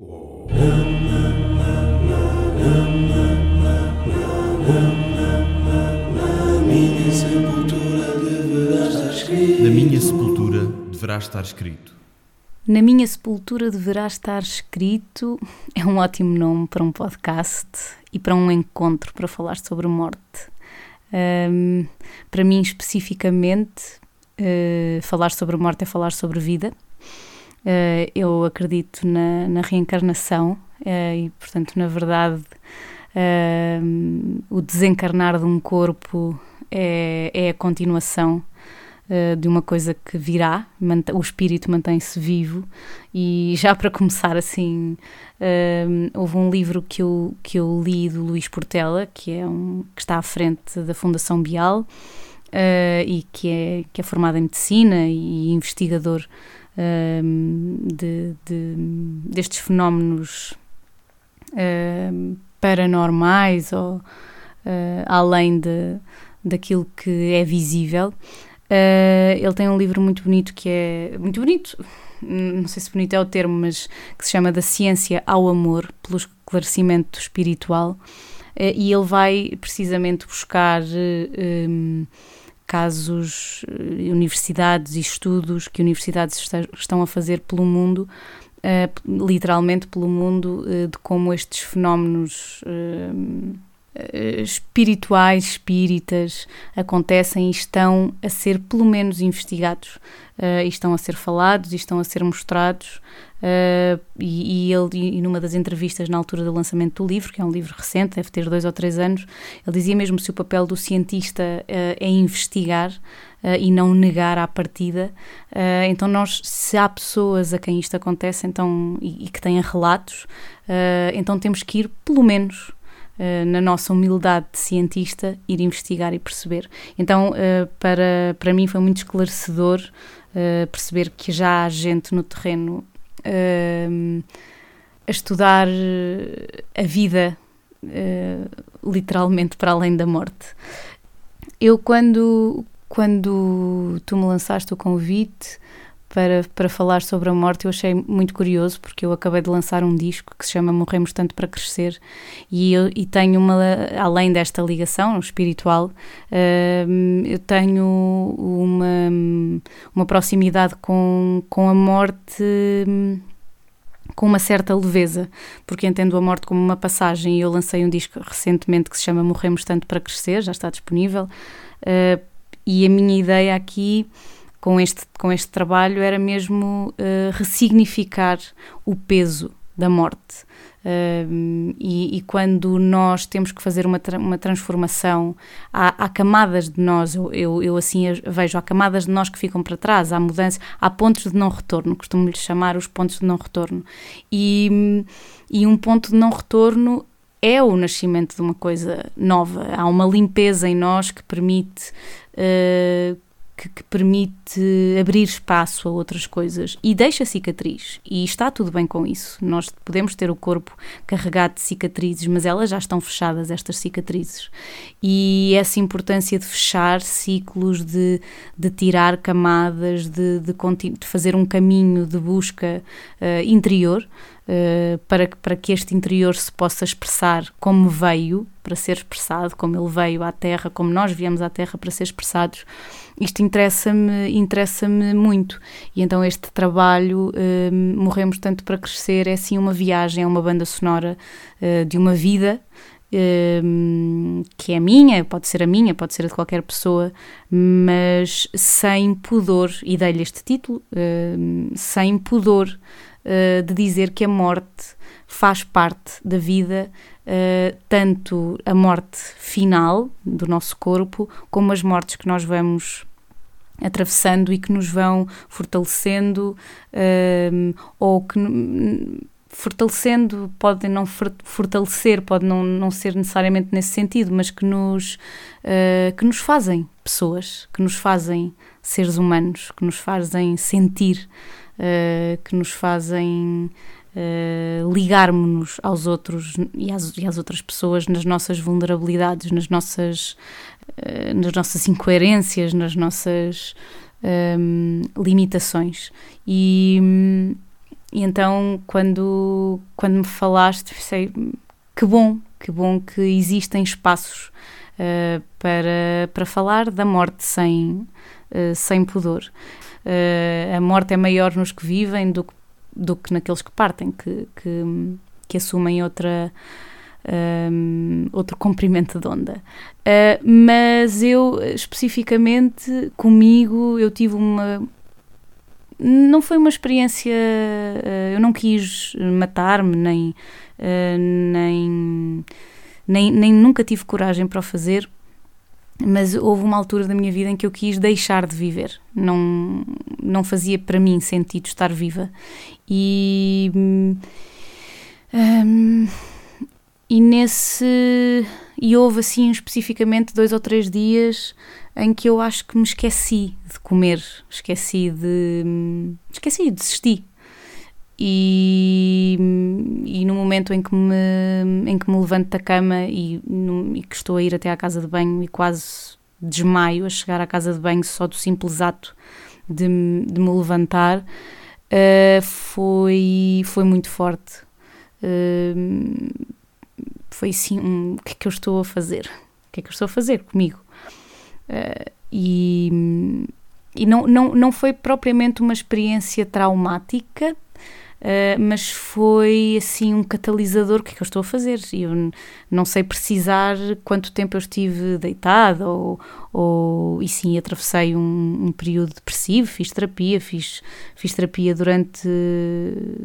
Na minha sepultura deverá estar escrito. Na minha sepultura deverá estar escrito. É um ótimo nome para um podcast e para um encontro para falar sobre morte. Um, para mim, especificamente, uh, falar sobre morte é falar sobre vida. Uh, eu acredito na, na reencarnação uh, e, portanto, na verdade, o desencarnar de um corpo é, é a continuação uh, de uma coisa que virá, o espírito mantém-se vivo. E já para começar, assim, uh, houve um livro que eu, que eu li do Luís Portela, que, é um, que está à frente da Fundação Bial. Uh, e que é, que é formado em medicina e investigador uh, de, de, destes fenómenos uh, paranormais ou além de, daquilo que é visível. Uh, ele tem um livro muito bonito que é. Muito bonito, não sei se bonito é o termo, mas que se chama Da Ciência ao Amor, pelo esclarecimento espiritual. Uh, e ele vai precisamente buscar. Uh, um, casos, universidades e estudos que universidades estão a fazer pelo mundo, uh, literalmente pelo mundo, uh, de como estes fenómenos eh, espirituais, espíritas, acontecem e estão a ser pelo menos investigados, uh, estão a ser falados e estão a ser mostrados. Uh, e, e, ele, e numa das entrevistas na altura do lançamento do livro, que é um livro recente, deve ter dois ou três anos, ele dizia mesmo se o papel do cientista uh, é investigar e não negar à partida. então, nós, se há pessoas a quem isto acontece então, e, e que têm relatos, então temos que ir pelo menos eh, na nossa humildade de cientista, ir investigar e perceber. Então, uh, para, para mim foi muito esclarecedor uh, perceber que já há gente no terreno a estudar a vida literalmente para além da morte. Eu, quando, quando tu me lançaste o convite, para, para falar sobre a morte, eu achei muito curioso, porque eu acabei de lançar um disco que se chama Morremos Tanto para Crescer, e, eu, e tenho uma, além desta ligação espiritual, uh, eu tenho uma, uma proximidade com, com a morte. Um, com uma certa leveza, porque entendo a morte como uma passagem e eu lancei um disco recentemente que se chama Morremos Tanto para Crescer, já está disponível, uh, e a minha ideia aqui com este, com este trabalho era mesmo uh, ressignificar o peso da morte. Uh, e, e, quando nós temos que fazer uma, tra uma transformação, há, há, camadas de nós, eu, eu, eu, assim vejo, há camadas de nós que ficam para trás, há mudança, há pontos de não retorno, costumo-lhe chamar os pontos de não retorno. E, e um ponto de não retorno é o nascimento de uma coisa nova, há uma limpeza em nós que permite. Uh, que, que, permite abrir espaço a outras coisas e deixa cicatriz. E está tudo bem com isso. Nós podemos ter o corpo carregado de cicatrizes, mas elas já estão fechadas, estas cicatrizes. E essa importância de fechar ciclos, de, de tirar camadas, de, de, de fazer um caminho de busca uh, interior. Uh, para, que, para que este interior se possa expressar como veio, para ser expressado, como ele veio à Terra, como nós viemos à Terra para ser expressados, isto interessa-me interessa muito. E então este trabalho, uh, Morremos Tanto para Crescer, é sim uma viagem, é uma banda sonora uh, de uma vida. Que é minha, pode ser a minha, pode ser a de qualquer pessoa, mas sem pudor, e dei-lhe este título, sem pudor de dizer que a morte faz parte da vida uh, tanto a morte final do nosso corpo, como as mortes que nós vamos atravessando e que nos vão fortalecendo ou que fortalecendo pode não fortalecer pode não, não ser necessariamente nesse sentido mas que nos uh, que nos fazem pessoas que nos fazem seres humanos que nos fazem sentir uh, que nos fazem uh, ligarmos-nos aos outros e às, e às, outras pessoas nas nossas vulnerabilidades, nas nossas, uh, nas nossas incoerências, nas nossas um, limitações. E, e então, quando, quando me falaste, pensei que bom, que bom que existem espaços uh, para, para falar da morte sem, uh, sem pudor. Uh, a morte é maior nos que vivem do, do que naqueles que partem, que, que, que assumem outra. Um, outro comprimento de onda. Mas eu, especificamente, comigo, eu tive uma, não foi uma experiência. Uh, eu não quis matar-me, nem, uh, nem, nem, nem nunca tive coragem para o fazer, mas houve uma altura da minha vida em que eu quis deixar de viver. Não, não fazia para mim sentido estar viva. E. Um, e nesse. E houve assim especificamente dois ou três dias em que eu acho que me esqueci de comer, esqueci de. esqueci, desisti. E, e no momento em que me, em que me levanto da cama e, no, e que estou a ir até à casa de banho e quase desmaio a chegar à casa de banho só do simples ato de, de me levantar, uh, foi, foi muito forte. Uh, foi assim: um, o que é que eu estou a fazer? O que é que eu estou a fazer comigo? Uh, e e não, não, não foi propriamente uma experiência traumática, Uh, mas foi assim um catalisador. O que é que eu estou a fazer? Eu não sei precisar quanto tempo eu estive deitada, ou, ou e sim, atravessei um, um, período depressivo, fiz terapia, fiz, fiz terapia durante.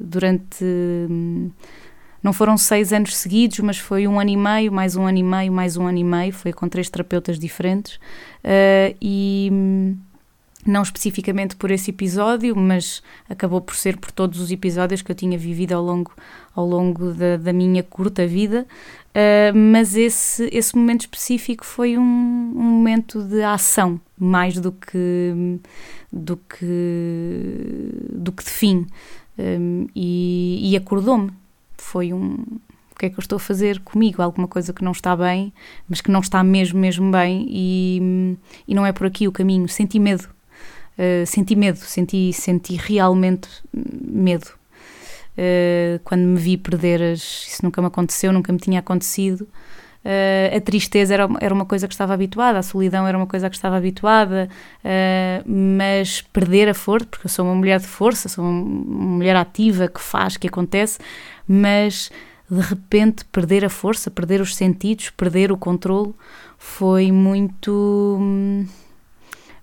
durante não foram seis anos seguidos, mas foi um ano e meio, mais um ano e meio, mais um ano e meio, foi com três terapeutas diferentes. Uh, e não especificamente por esse episódio, mas acabou por ser por todos os episódios que eu tinha vivido ao longo, ao longo da, da minha curta vida. Uh, mas esse, esse momento específico foi um, um, momento de ação, mais do que, do que, do que de fim. Um, e, e acordou-me foi um. O que é que eu estou a fazer comigo? Alguma coisa que não está bem, mas que não está mesmo, mesmo bem, e, e não é por aqui o caminho. Senti medo. Uh, senti medo, senti, senti realmente medo. Uh, quando me vi perder as. Isso nunca me aconteceu, nunca me tinha acontecido. Uh, a tristeza era, era uma coisa que estava habituada, a solidão era uma coisa que estava habituada, uh, mas perder a força, porque eu sou uma mulher de força, sou uma mulher ativa que faz, que acontece, mas de repente perder a força, perder os sentidos, perder o controle foi muito.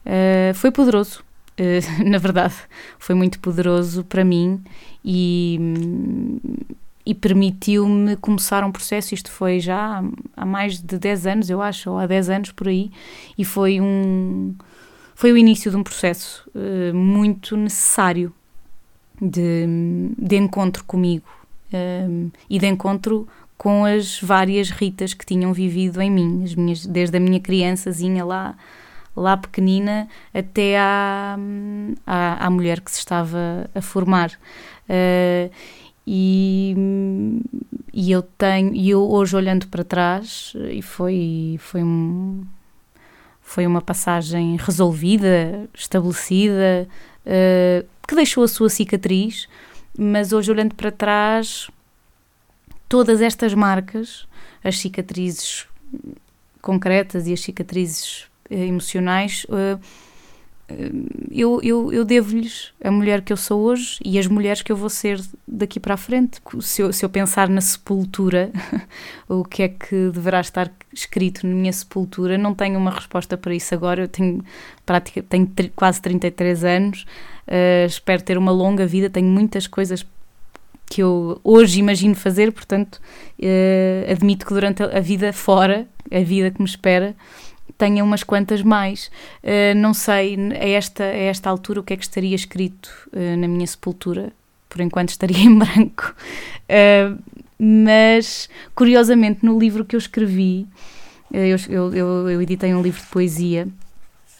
Uh, foi poderoso. Na verdade, foi muito poderoso para mim e, e permitiu-me começar um processo. Isto foi já há mais de 10 anos, eu acho, ou há 10 anos por aí, e foi um. Foi o início de um processo uh, muito necessário de, de encontro comigo, um, e de encontro com as várias Ritas que tinham vivido em mim, as minhas, desde a minha criançazinha lá, lá pequenina até à, à, à mulher que se estava a formar. Uh, e, e eu tenho, e eu hoje olhando para trás, e foi, foi, um, foi uma passagem resolvida, estabelecida, uh, que deixou a sua cicatriz, mas hoje olhando para trás, todas estas marcas, as cicatrizes concretas e as cicatrizes eh, emocionais, uh, eu, eu, eu devo-lhes a mulher que eu sou hoje e as mulheres que eu vou ser daqui para a frente. Se eu, se eu pensar na sepultura, o que é que deverá estar escrito na minha sepultura, não tenho uma resposta para isso agora. Eu tenho, prática, tenho quase 33 anos, uh, espero ter uma longa vida, tenho muitas coisas que eu hoje imagino fazer, portanto, uh, admito que durante a vida fora, a vida que me espera, tenha umas quantas mais. Uh, não sei, a esta, a esta altura, o que é que estaria escrito uh, na minha sepultura. Por enquanto estaria em branco. Uh, mas, curiosamente, no livro que eu escrevi, eu, eu, eu, eu, editei um livro de poesia,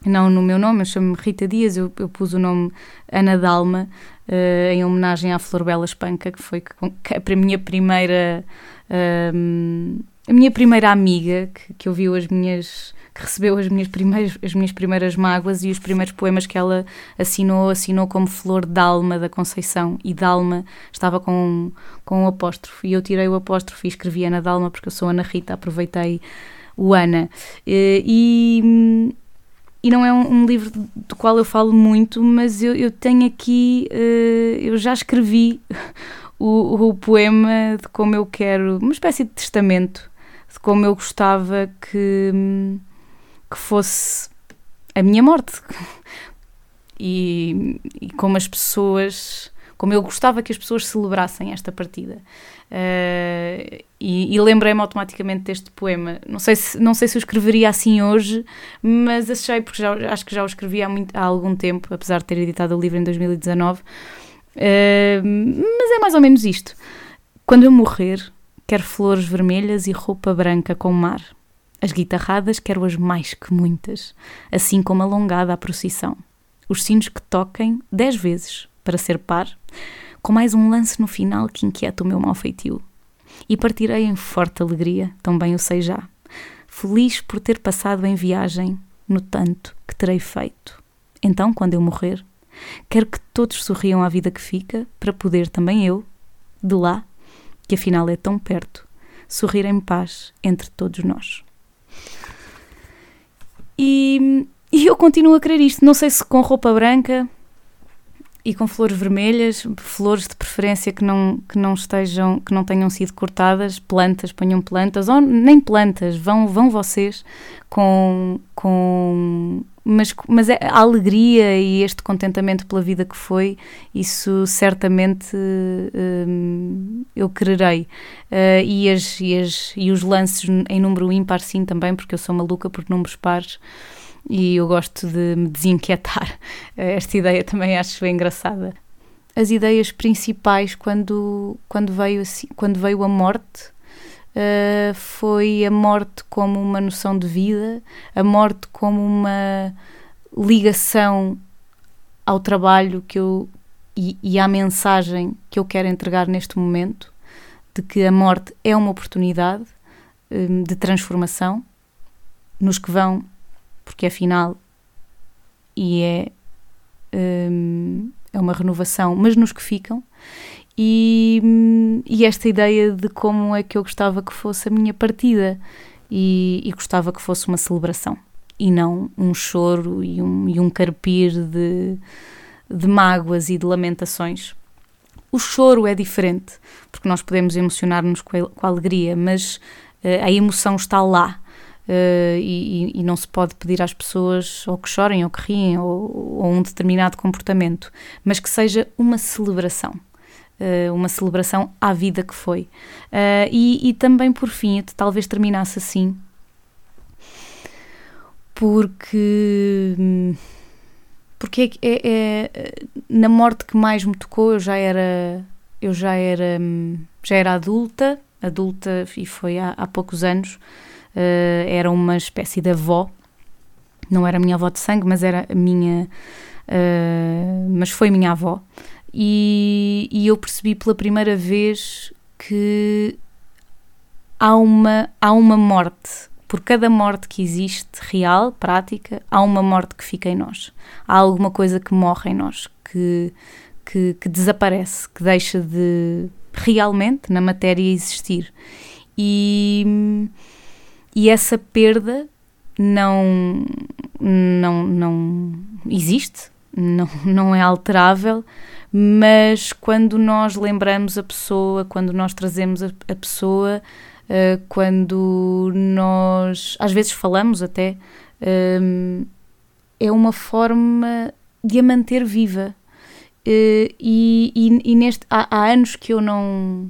não no meu nome, eu chamo-me Rita Dias, eu, eu, pus o nome Ana Dalma, em homenagem à Flor Bela Espanca, que foi que, a minha primeira a minha primeira amiga que, que ouviu as minhas que recebeu as minhas primeiras as minhas primeiras mágoas e os primeiros poemas que ela assinou assinou como Flor Dalma da Conceição. E Dalma estava com com um apóstrofo e eu tirei o apóstrofo e escrevi Ana Dalma porque eu sou Ana Rita aproveitei o Ana. E e não é um, um, livro do qual eu falo muito, mas eu, eu tenho aqui, uh, eu já escrevi o, o, poema de como eu quero, uma espécie de testamento, de como eu gostava que, que fosse a minha morte. E, e como as pessoas, como eu gostava que as pessoas celebrassem esta partida. Uh, e, e lembrei-me automaticamente deste poema. Não sei, se, não sei se escreveria assim hoje, mas achei, porque já, acho que já o escrevi há, muito, há algum tempo, apesar de ter editado o livro em 2019. Uh, mas é mais ou menos isto. Quando eu morrer, quero flores vermelhas e roupa branca com mar. As guitarradas quero as mais que muitas, assim como alongada a procissão. Os sinos que toquem dez vezes, para ser par com mais um lance no final que inquieta o meu mau feitio. E partirei em forte alegria, também o sei já, feliz por ter passado em viagem no tanto que terei feito. Então, quando eu morrer, quero que todos sorriam à vida que fica, para poder também eu, de lá, que afinal é tão perto, sorrir em paz entre todos nós. E, e eu continuo a querer isto. Não sei se com roupa branca, e com flores vermelhas, flores de preferência que não, que não estejam, que não tenham sido cortadas, plantas, ponham plantas, ou nem plantas, vão, vão vocês com, com mas, mas é a alegria e este contentamento pela vida que foi, isso certamente hum, eu quererei. Uh, e, as, e, as, e os lances em número ímpar, sim, também, porque eu sou maluca por números pares e eu gosto de me desinquietar. Esta ideia também acho engraçada. As ideias principais quando, quando, veio, assim, quando veio a morte uh, foi a morte como uma noção de vida, a morte como uma ligação ao trabalho que eu e, e à mensagem que eu quero entregar neste momento de que a morte é uma oportunidade um, de transformação nos que vão porque afinal e é, um, é uma renovação, mas nos que ficam. E, e, esta ideia de como é que eu gostava que fosse a minha partida e, e gostava que fosse uma celebração e não um choro e um, e um carpir de, de mágoas e de lamentações. O choro é diferente, porque nós podemos emocionar-nos com, a alegria, mas uh, a emoção está lá Uh, e, e, não se pode pedir às pessoas ou que chorem ou que riem ou, ou um determinado comportamento, mas que seja uma celebração. Uh, uma celebração à vida que foi. Uh, e, e, também, por fim, talvez terminasse assim, porque. Porque é, é, é, na morte que mais me tocou, eu já era. Eu já era, já era adulta, adulta e foi há, há poucos anos, uh, era uma espécie de avó, não era minha avó de sangue, mas era minha, uh, mas foi minha avó, e, e eu percebi pela primeira vez que há uma, há uma morte. Por cada morte que existe, real, prática, há uma morte que fica em nós. Há alguma coisa que morre em nós, que, que, que desaparece, que deixa de realmente na matéria existir. E, e essa perda não, não, não existe, não, não é alterável, mas quando nós lembramos a pessoa, quando nós trazemos a, a pessoa, uh, quando nós às vezes falamos até, uh, é uma forma de a manter viva. Uh, e, e, e, neste há, há, anos que eu não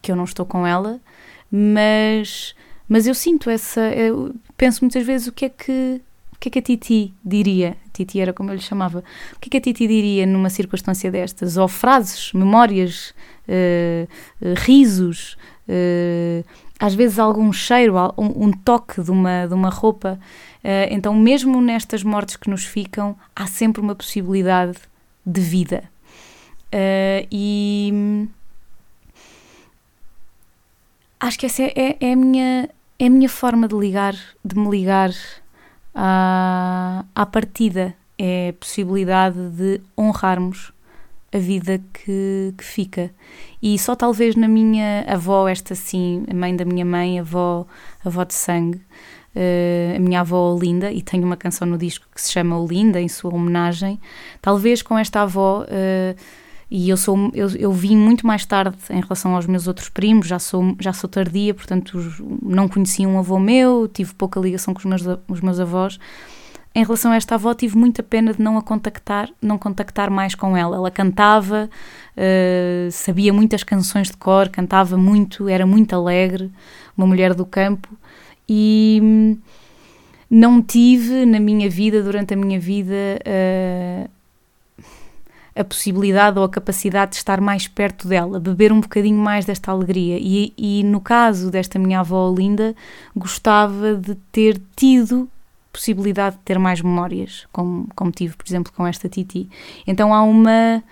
que eu não estou com ela, mas mas eu sinto essa. Eu penso muitas vezes o que é que. O que é que a Titi diria? Titi era como eu lhe chamava. O que é que a Titi diria numa circunstância destas? Ou frases, memórias, uh, uh, risos, uh, às vezes algum cheiro, um, um, toque de uma, de uma roupa. então, mesmo nestas mortes que nos ficam, há sempre uma possibilidade de vida. e acho que essa é, é, é, a minha, é a minha forma de ligar, de me ligar à, à partida. É a possibilidade de honrarmos a vida que, que, fica. E só talvez na minha avó, esta sim, a mãe da minha mãe, avó, avó de sangue, uh, a minha avó Olinda, e tenho uma canção no disco que se chama Olinda, em sua homenagem, talvez com esta avó. Uh, e eu sou eu, eu vim muito mais tarde em relação aos meus outros primos, já sou já sou tardia, portanto não conhecia um avô meu, tive pouca ligação com os meus os meus avós. Em relação a esta avó, tive muita pena de não a contactar, não contactar mais com ela. Ela cantava, uh, sabia muitas canções de cor, cantava muito, era muito alegre, uma mulher do campo e hum, não tive na minha vida, durante a minha vida, uh, a possibilidade ou a capacidade de estar mais perto dela, beber um bocadinho mais desta alegria. E, e no caso desta minha avó linda, gostava de ter tido possibilidade de ter mais memórias, como, como tive, por exemplo, com esta Titi. Então há uma.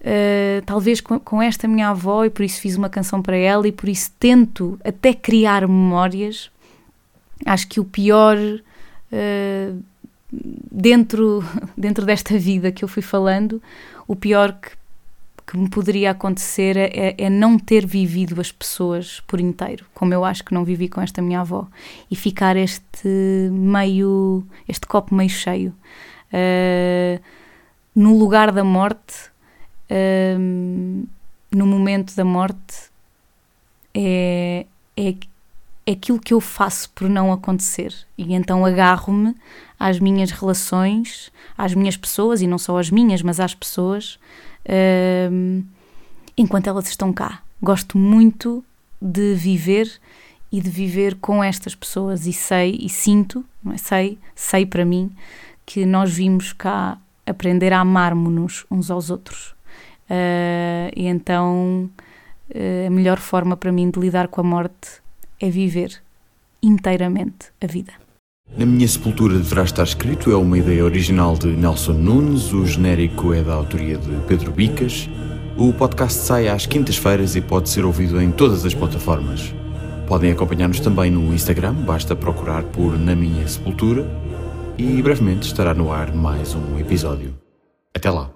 Uh, talvez com, com, esta minha avó, e por isso fiz uma canção para ela, e por isso tento até criar memórias. Acho que o pior. Uh, dentro, dentro desta vida que eu fui falando, o pior que, que me poderia acontecer é, é, é, não ter vivido as pessoas por inteiro, como eu acho que não vivi com esta minha avó, e ficar este meio, este copo meio cheio. Uh, no lugar da morte, uh, no momento da morte, é, é, é aquilo que eu faço por não acontecer. E então agarro-me às minhas relações, às minhas pessoas, e não só às minhas, mas às pessoas, uh, enquanto elas estão cá. Gosto muito de viver e de viver com estas pessoas, e sei e sinto, é? sei, sei para mim, que nós vimos cá aprender a amarmos-nos uns aos outros. Uh, e então uh, a melhor forma para mim de lidar com a morte é viver inteiramente a vida. Na minha sepultura deverá estar escrito é uma ideia original de Nelson Nunes, o genérico é da autoria de Pedro Bicas. O podcast sai às quintas-feiras e pode ser ouvido em todas as plataformas. Podem acompanhar-nos também no Instagram, basta procurar por Na Minha Sepultura e brevemente estará no ar mais um episódio. Até lá!